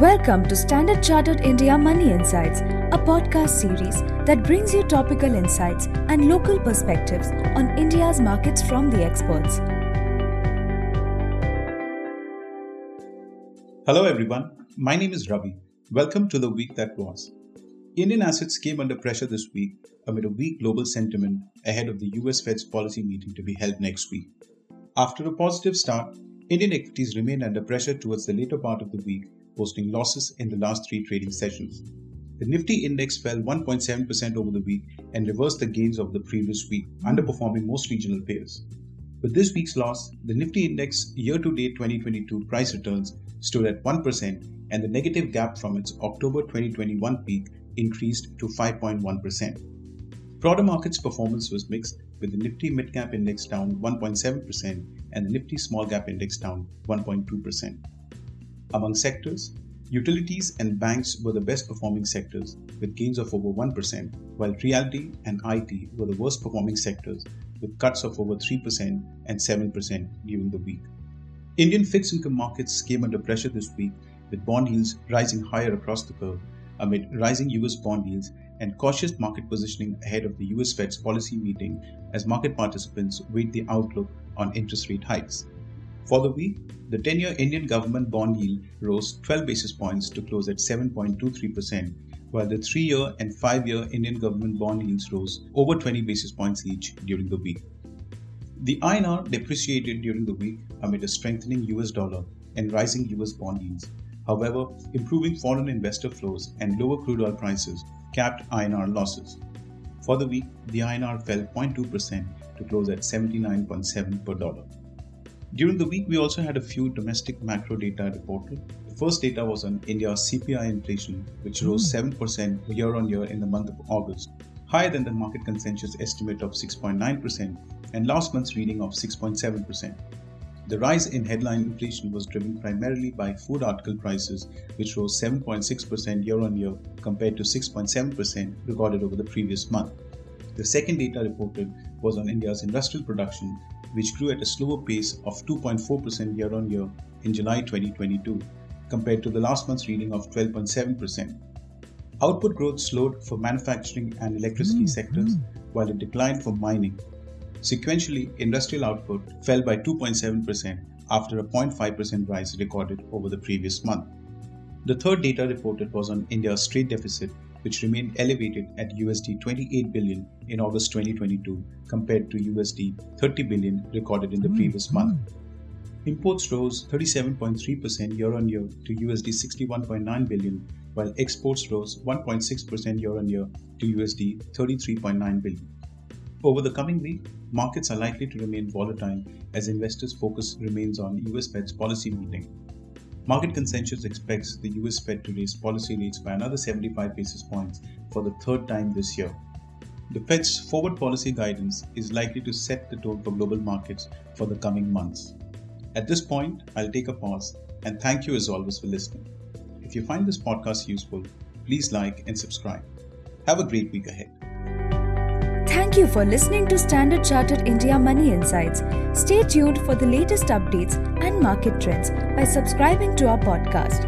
Welcome to Standard Chartered India Money Insights, a podcast series that brings you topical insights and local perspectives on India's markets from the experts. Hello, everyone. My name is Ravi. Welcome to the week that was. Indian assets came under pressure this week amid a weak global sentiment ahead of the US Fed's policy meeting to be held next week. After a positive start, Indian equities remained under pressure towards the later part of the week, posting losses in the last three trading sessions. The Nifty index fell 1.7% over the week and reversed the gains of the previous week, underperforming most regional peers. With this week's loss, the Nifty index year to date 2022 price returns stood at 1% and the negative gap from its October 2021 peak increased to 5.1%. Broader markets performance was mixed, with the Nifty Midcap Index down 1.7% and the Nifty Small Cap Index down 1.2%. Among sectors, utilities and banks were the best performing sectors with gains of over 1%, while realty and IT were the worst performing sectors with cuts of over 3% and 7% during the week. Indian fixed income markets came under pressure this week with bond yields rising higher across the curve amid rising US bond yields and cautious market positioning ahead of the US Fed's policy meeting as market participants wait the outlook on interest rate hikes. For the week, the 10 year Indian government bond yield rose 12 basis points to close at 7.23%, while the 3 year and 5 year Indian government bond yields rose over 20 basis points each during the week. The INR depreciated during the week amid a strengthening US dollar and rising US bond yields. However, improving foreign investor flows and lower crude oil prices capped INR losses. For the week, the INR fell 0.2% to close at 79.7 per dollar. During the week, we also had a few domestic macro data reported. The first data was on India's CPI inflation, which hmm. rose 7% year on year in the month of August, higher than the market consensus estimate of 6.9% and last month's reading of 6.7%. The rise in headline inflation was driven primarily by food article prices, which rose 7.6% year on year compared to 6.7% recorded over the previous month. The second data reported was on India's industrial production, which grew at a slower pace of 2.4% year on year in July 2022, compared to the last month's reading of 12.7%. Output growth slowed for manufacturing and electricity mm-hmm. sectors, while it declined for mining, Sequentially, industrial output fell by 2.7% after a 0.5% rise recorded over the previous month. The third data reported was on India's trade deficit, which remained elevated at USD 28 billion in August 2022 compared to USD 30 billion recorded in the mm, previous mm. month. Imports rose 37.3% year on year to USD 61.9 billion, while exports rose 1.6% year on year to USD 33.9 billion. Over the coming week, markets are likely to remain volatile as investors' focus remains on US Fed's policy meeting. Market consensus expects the US Fed to raise policy rates by another 75 basis points for the third time this year. The Fed's forward policy guidance is likely to set the tone for global markets for the coming months. At this point, I'll take a pause and thank you as always for listening. If you find this podcast useful, please like and subscribe. Have a great week ahead. Thank you for listening to Standard Chartered India Money Insights. Stay tuned for the latest updates and market trends by subscribing to our podcast.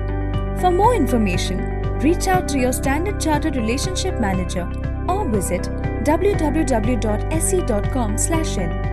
For more information, reach out to your Standard Chartered Relationship Manager or visit www.sc.com/in.